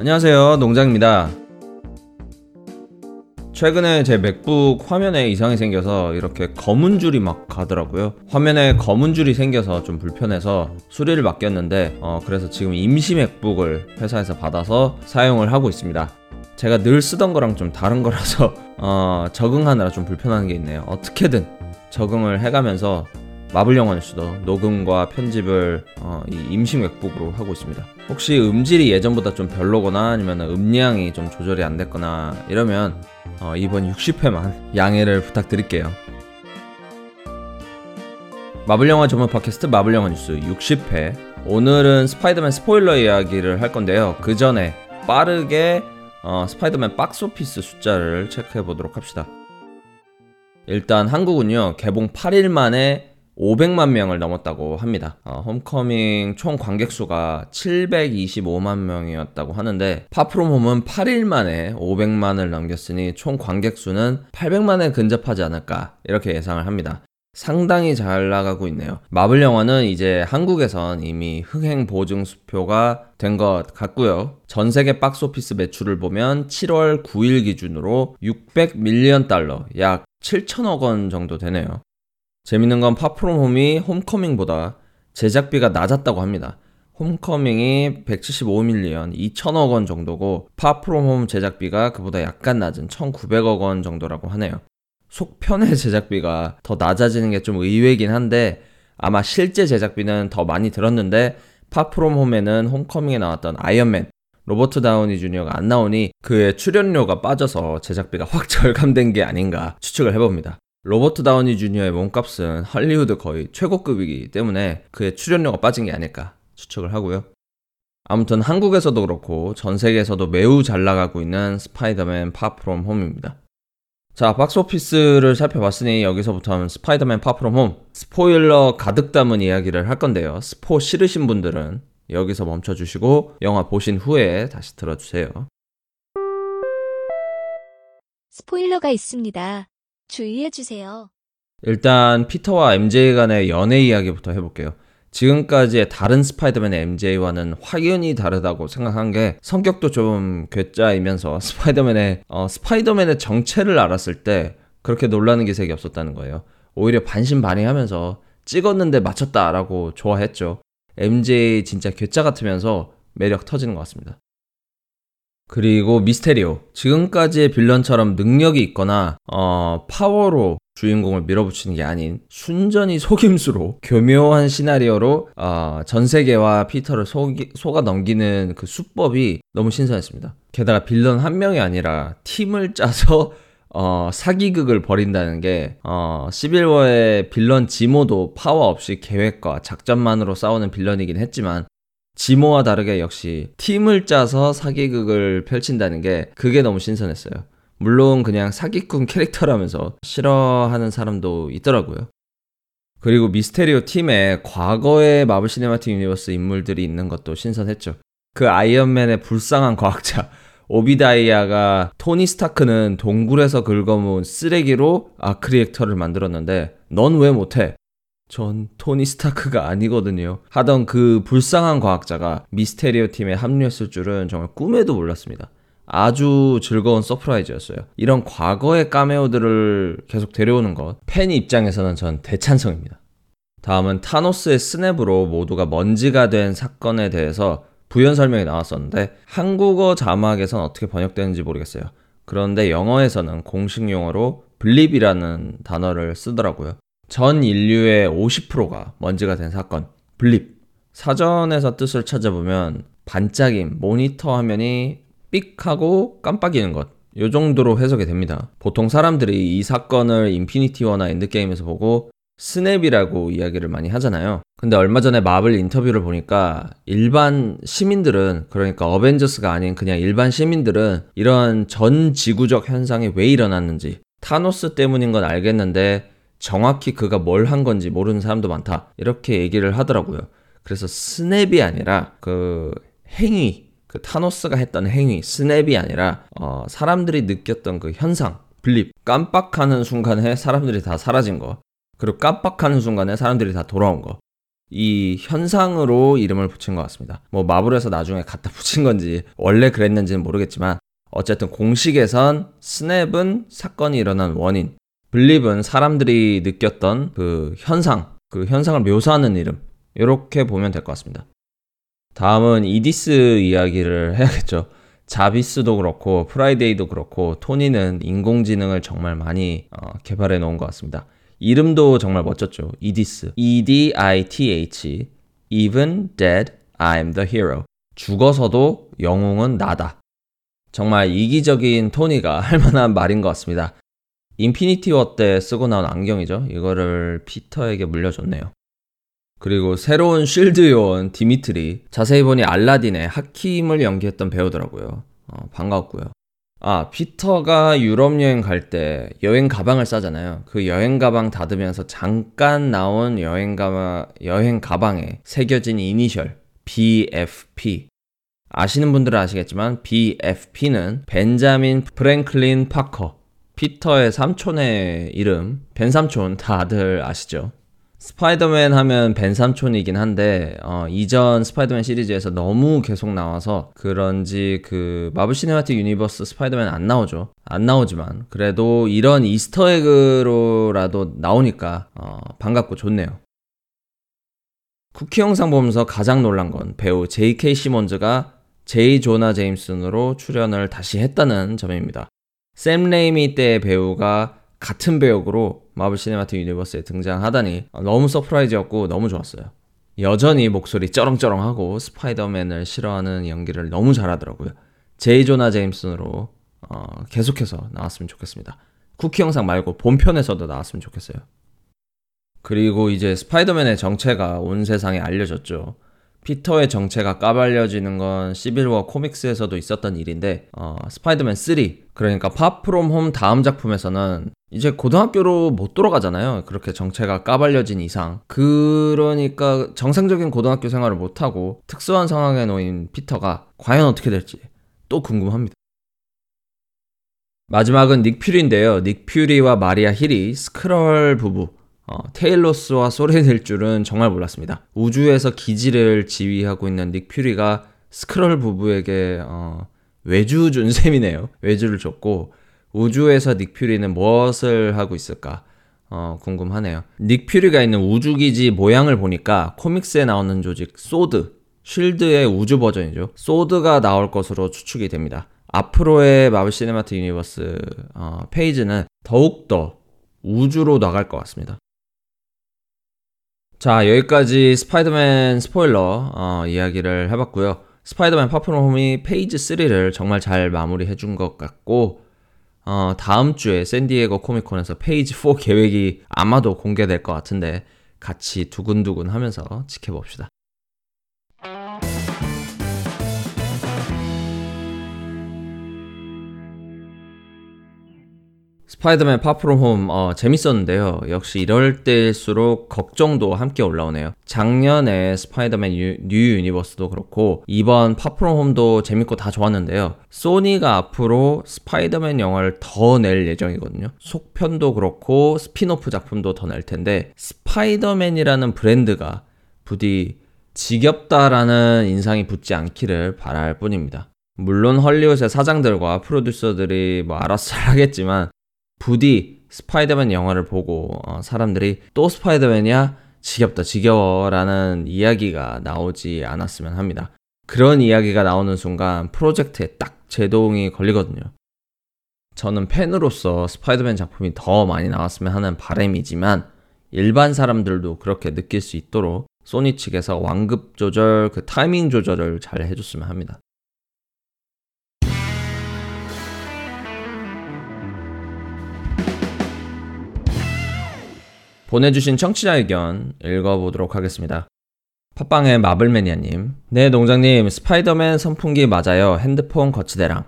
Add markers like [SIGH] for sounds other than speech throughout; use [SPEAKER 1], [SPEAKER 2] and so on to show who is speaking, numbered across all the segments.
[SPEAKER 1] 안녕하세요, 농장입니다. 최근에 제 맥북 화면에 이상이 생겨서 이렇게 검은 줄이 막 가더라고요. 화면에 검은 줄이 생겨서 좀 불편해서 수리를 맡겼는데, 어, 그래서 지금 임시 맥북을 회사에서 받아서 사용을 하고 있습니다. 제가 늘 쓰던 거랑 좀 다른 거라서, [LAUGHS] 어, 적응하느라 좀 불편한 게 있네요. 어떻게든 적응을 해가면서 마블 영화 뉴스도 녹음과 편집을 어, 이 임시 맥북으로 하고 있습니다. 혹시 음질이 예전보다 좀 별로거나 아니면 음량이 좀 조절이 안 됐거나 이러면 어, 이번 60회만 양해를 부탁드릴게요. 마블 영화 전문 팟캐스트 마블 영화 뉴스 60회 오늘은 스파이더맨 스포일러 이야기를 할 건데요. 그 전에 빠르게 어, 스파이더맨 박스오피스 숫자를 체크해 보도록 합시다. 일단 한국은요 개봉 8일 만에 500만 명을 넘었다고 합니다. 어, 홈커밍 총 관객 수가 725만 명이었다고 하는데 파프롬홈은 8일 만에 500만을 넘겼으니 총 관객 수는 800만에 근접하지 않을까 이렇게 예상을 합니다. 상당히 잘 나가고 있네요. 마블 영화는 이제 한국에선 이미 흥행 보증 수표가 된 것 같고요. 전 세계 박스오피스 매출을 보면 7월 9일 기준으로 600밀리언 달러, 약 7천억 원 정도 되네요. 재밌는 건 파프롬홈이 홈커밍보다 제작비가 낮았다고 합니다. 홈커밍이 175밀리언 2천억 원 정도고 파프롬홈 제작비가 그보다 약간 낮은 1,900억 원 정도라고 하네요. 속편의 [LAUGHS] 제작비가 더 낮아지는 게 좀 의외긴 한데 아마 실제 제작비는 더 많이 들었는데 파프롬홈에는 홈커밍에 나왔던 아이언맨 로버트 다우니 주니어가 안 나오니 그의 출연료가 빠져서 제작비가 확 절감된 게 아닌가 추측을 해봅니다. 로버트 다우니 주니어의 몸값은 할리우드 거의 최고급이기 때문에 그의 출연료가 빠진 게 아닐까 추측을 하고요. 아무튼 한국에서도 그렇고 전 세계에서도 매우 잘 나가고 있는 스파이더맨 파프롬 홈입니다. 자, 박스오피스를 살펴봤으니 여기서부터는 스파이더맨 파프롬 홈 스포일러 가득 담은 이야기를 할 건데요. 스포 싫으신 분들은 여기서 멈춰주시고 영화 보신 후에 다시 들어주세요.
[SPEAKER 2] 스포일러가 있습니다. 주의해주세요.
[SPEAKER 1] 일단 피터와 MJ 간의 연애 이야기부터 해볼게요. 지금까지의 다른 스파이더맨의 MJ와는 확연히 다르다고 생각한 게 성격도 좀 괴짜이면서 스파이더맨의 어, 스파이더맨의 정체를 알았을 때 그렇게 놀라는 기색이 없었다는 거예요. 오히려 반신반의하면서 찍었는데 맞췄다라고 좋아했죠. MJ 진짜 괴짜 같으면서 매력 터지는 것 같습니다. 그리고 미스테리오. 지금까지의 빌런처럼 능력이 있거나, 어, 파워로 주인공을 밀어붙이는 게 아닌 순전히 속임수로 교묘한 시나리오로 어, 전 세계와 피터를 속이, 속아 넘기는 그 수법이 너무 신선했습니다. 게다가 빌런 한 명이 아니라 팀을 짜서 어, 사기극을 벌인다는 게 어, 시빌워의 빌런 지모도 파워 없이 계획과 작전만으로 싸우는 빌런이긴 했지만 지모와 다르게 역시 팀을 짜서 사기극을 펼친다는 게 그게 너무 신선했어요. 물론 그냥 사기꾼 캐릭터라면서 싫어하는 사람도 있더라고요. 그리고 미스테리오 팀에 과거의 마블 시네마틱 유니버스 인물들이 있는 것도 신선했죠. 그 아이언맨의 불쌍한 과학자 [LAUGHS] 오비다이아가 토니 스타크는 동굴에서 긁어모은 쓰레기로 아크리액터를 만들었는데 넌 왜 못해? 전 토니 스타크가 아니거든요. 하던 그 불쌍한 과학자가 미스테리오 팀에 합류했을 줄은 정말 꿈에도 몰랐습니다. 아주 즐거운 서프라이즈였어요. 이런 과거의 까메오들을 계속 데려오는 것, 팬 입장에서는 전 대찬성입니다. 다음은 타노스의 스냅으로 모두가 먼지가 된 사건에 대해서 부연 설명이 나왔었는데 한국어 자막에선 어떻게 번역되는지 모르겠어요. 그런데 영어에서는 공식 용어로 블립이라는 단어를 쓰더라고요. 전 인류의 50%가 먼지가 된 사건, 블립. 사전에서 뜻을 찾아보면 반짝임, 모니터 화면이 삑하고 깜빡이는 것. 요 정도로 해석이 됩니다. 보통 사람들이 이 사건을 인피니티 워나 엔드게임에서 보고 스냅이라고 이야기를 많이 하잖아요. 근데 얼마 전에 마블 인터뷰를 보니까 일반 시민들은 그러니까 어벤져스가 아닌 그냥 일반 시민들은 이런 전 지구적 현상이 왜 일어났는지 타노스 때문인 건 알겠는데 정확히 그가 뭘 한 건지 모르는 사람도 많다. 이렇게 얘기를 하더라고요. 그래서 스냅이 아니라 그 행위, 그 타노스가 했던 행위, 스냅이 아니라 어, 사람들이 느꼈던 그 현상, 블립, 깜빡하는 순간에 사람들이 다 사라진 거, 그리고 깜빡하는 순간에 사람들이 다 돌아온 거. 이 현상으로 이름을 붙인 것 같습니다. 뭐 마블에서 나중에 갖다 붙인 건지 원래 그랬는지는 모르겠지만 어쨌든 공식에선 스냅은 사건이 일어난 원인, 블립은 사람들이 느꼈던 그 현상, 그 현상을 묘사하는 이름. 이렇게 보면 될 것 같습니다. 다음은 이디스 이야기를 [LAUGHS] 해야겠죠. 자비스도 그렇고 프라이데이도 그렇고 토니는 인공지능을 정말 많이 어, 개발해 놓은 것 같습니다. 이름도 정말 멋졌죠. 이디스. E-D-I-T-H. Even dead, I'm the hero. 죽어서도 영웅은 나다. 정말 이기적인 토니가 [LAUGHS] 할 만한 말인 것 같습니다. 인피니티 워 때 쓰고 나온 안경이죠. 이거를 피터에게 물려줬네요. 그리고 새로운 쉴드 요원 디미트리 자세히 보니 알라딘의 하킴을 연기했던 배우더라고요. 어, 반갑고요 아, 피터가 유럽 여행 갈 때 여행 가방을 싸잖아요. 그 여행 가방 닫으면서 잠깐 나온 여행 가방 여행 가방에 새겨진 이니셜 BFP. 아시는 분들은 아시겠지만 BFP는 벤자민 프랭클린 파커 피터의 삼촌의 이름, 벤 삼촌 다들 아시죠? 스파이더맨 하면 벤 삼촌이긴 한데 어, 이전 스파이더맨 시리즈에서 너무 계속 나와서 그런지 그 마블 시네마틱 유니버스 스파이더맨 안 나오죠. 안 나오지만 그래도 이런 이스터에그로라도 나오니까 어, 반갑고 좋네요. 쿠키 영상 보면서 가장 놀란 건 배우 J.K. 시몬즈가 제이 조나 제임슨으로 출연을 다시 했다는 점입니다. 샘 레이미 때 배우가 같은 배역으로 마블 시네마틱 유니버스에 등장하다니 너무 서프라이즈였고 너무 좋았어요. 여전히 목소리 쩌렁쩌렁하고 스파이더맨을 싫어하는 연기를 너무 잘하더라고요. 제이 조나 제임슨으로 어, 계속해서 나왔으면 좋겠습니다. 쿠키 영상 말고 본편에서도 나왔으면 좋겠어요. 그리고 이제 스파이더맨의 정체가 온 세상에 알려졌죠. 피터의 정체가 까발려지는 건 시빌워 코믹스에서도 있었던 일인데 어, 스파이더맨 3 그러니까 파프롬 홈 다음 작품에서는 이제 고등학교로 못 돌아가잖아요. 그렇게 정체가 까발려진 이상. 그러니까 정상적인 고등학교 생활을 못하고 특수한 상황에 놓인 피터가 과연 어떻게 될지 또 궁금합니다. 마지막은 닉 퓨리인데요. 닉 퓨리와 마리아 힐이 스크럴 부부 어, 테일러스와 소렌일 줄은 정말 몰랐습니다. 우주에서 기지를 지휘하고 있는 닉 퓨리가 스크럴 부부에게 어, 외주 준 셈이네요. 외주를 줬고 우주에서 닉 퓨리는 무엇을 하고 있을까? 어, 궁금하네요. 닉 퓨리가 있는 우주기지 모양을 보니까 코믹스에 나오는 조직 소드, 쉴드의 우주 버전이죠. 소드가 나올 것으로 추측이 됩니다. 앞으로의 마블 시네마틱 유니버스 어, 페이지는 더욱더 우주로 나갈 것 같습니다. 자, 여기까지 스파이더맨 스포일러 어, 이야기를 해봤고요. 스파이더맨 파프홈이 페이지 3를 정말 잘 마무리해 준것 같고 어, 다음 주에 샌디에고 코믹콘에서 페이지 4 [LAUGHS] 계획이 아마도 공개될 것 같은데 같이 두근두근 하면서 지켜봅시다. 스파이더맨 파프롬 홈 어, 재밌었는데요. 역시 이럴 때일수록 걱정도 함께 올라오네요. 작년에 스파이더맨 유, 뉴 유니버스도 그렇고 이번 파프롬 홈도 재밌고 다 좋았는데요. 소니가 앞으로 스파이더맨 영화를 더 낼 예정이거든요. 속편도 그렇고 스피노프 작품도 더 낼 텐데 스파이더맨이라는 브랜드가 부디 지겹다라는 인상이 붙지 않기를 바랄 뿐입니다. 물론 헐리우드의 사장들과 프로듀서들이 뭐 알아서 잘하겠지만 [LAUGHS] 부디 스파이더맨 영화를 보고 어, 사람들이 또 스파이더맨이야 지겹다 지겨워라는 이야기가 나오지 않았으면 합니다. 그런 이야기가 나오는 순간 프로젝트에 딱 제동이 걸리거든요. 저는 팬으로서 스파이더맨 작품이 더 많이 나왔으면 하는 바램이지만 일반 사람들도 그렇게 느낄 수 있도록 소니 측에서 완급 조절, 그 타이밍 조절을 잘 해줬으면 합니다. 보내주신 청취자 의견 읽어보도록 하겠습니다. 팟빵의 마블매니아님. 네, 농장님. 스파이더맨 선풍기 맞아요. 핸드폰 거치대랑.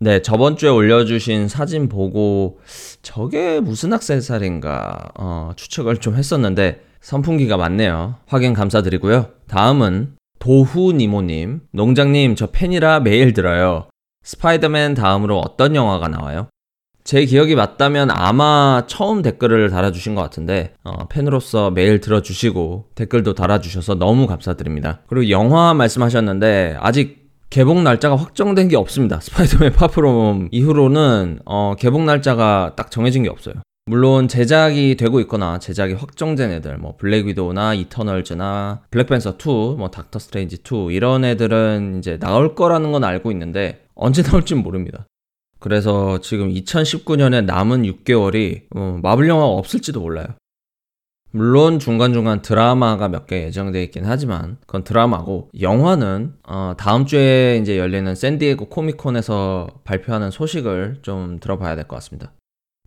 [SPEAKER 1] 네, 저번 주에 올려주신 사진 보고 저게 무슨 악세사리인가 어, 추측을 좀 했었는데 선풍기가 맞네요. 확인 감사드리고요. 다음은 도후니모님. 농장님, 저 팬이라 매일 들어요. 스파이더맨 다음으로 어떤 영화가 나와요? 제 기억이 맞다면 아마 처음 댓글을 달아주신 것 같은데 어, 팬으로서 매일 들어주시고 댓글도 달아주셔서 너무 감사드립니다. 그리고 영화 말씀하셨는데 아직 개봉 날짜가 확정된 게 없습니다. [LAUGHS] 스파이더맨 파프롬 이후로는 어, 개봉 날짜가 딱 정해진 게 없어요. 물론 제작이 되고 있거나 제작이 확정된 애들 뭐 블랙 위도우나 이터널즈나 블랙팬서 2, 뭐 닥터 스트레인지 2 이런 애들은 이제 나올 거라는 건 알고 있는데 언제 나올진 모릅니다. 그래서 지금 2019년에 남은 6개월이 어, 마블 영화가 없을지도 몰라요. 물론 중간중간 드라마가 몇 개예정되어 있긴 하지만 그건 드라마고 영화는 어, 다음 주에 이제 열리는 샌디에고 코미콘에서 발표하는 소식을 좀 들어봐야 될 것 같습니다.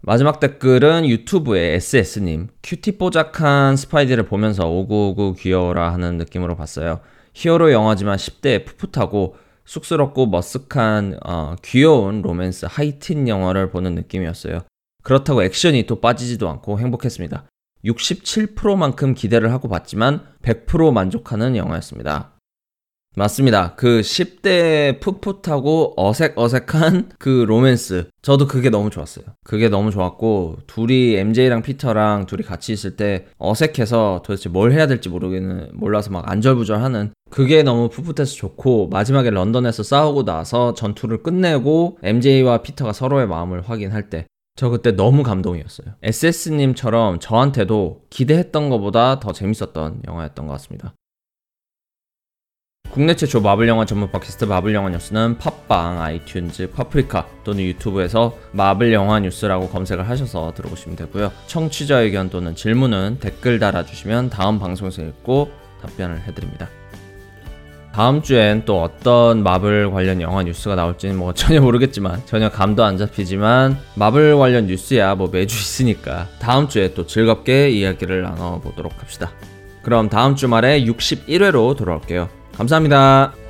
[SPEAKER 1] 마지막 댓글은 유튜브의 SS님 큐티 뽀작한 스파이디를 보면서 오구오구 귀여워라 하는 느낌으로 봤어요. 히어로 영화지만 10대에 풋풋하고 쑥스럽고 머쓱한 어, 귀여운 로맨스 하이틴 영화를 보는 느낌이었어요. 그렇다고 액션이 또 빠지지도 않고 행복했습니다. 67%만큼 기대를 하고 봤지만 100% 만족하는 영화였습니다. 맞습니다. 그 10대 풋풋하고 어색어색한 그 로맨스. 저도 그게 너무 좋았어요. 그게 너무 좋았고, 둘이 MJ랑 피터랑 둘이 같이 있을 때 어색해서 도대체 뭘 해야 될지 모르겠는, 몰라서 막 안절부절 하는 그게 너무 풋풋해서 좋고, 마지막에 런던에서 싸우고 나서 전투를 끝내고, MJ와 피터가 서로의 마음을 확인할 때. 저 그때 너무 감동이었어요. SS님처럼 저한테도 기대했던 것보다 더 재밌었던 영화였던 것 같습니다. 국내 최초 마블 영화 전문 팟캐스트 마블 영화 뉴스는 팟빵, 아이튠즈, 파프리카 또는 유튜브에서 마블 영화 뉴스라고 검색을 하셔서 들어보시면 되고요. 청취자 의견 또는 질문은 댓글 달아주시면 다음 방송에서 읽고 답변을 해드립니다. 다음 주엔 또 어떤 마블 관련 영화 뉴스가 나올지는 뭐 [LAUGHS] 전혀 모르겠지만 전혀 감도 안 잡히지만 마블 관련 뉴스야 뭐 매주 있으니까 다음 주에 또 즐겁게 이야기를 나눠보도록 합시다. 그럼 다음 주말에 61회로 돌아올게요. 감사합니다.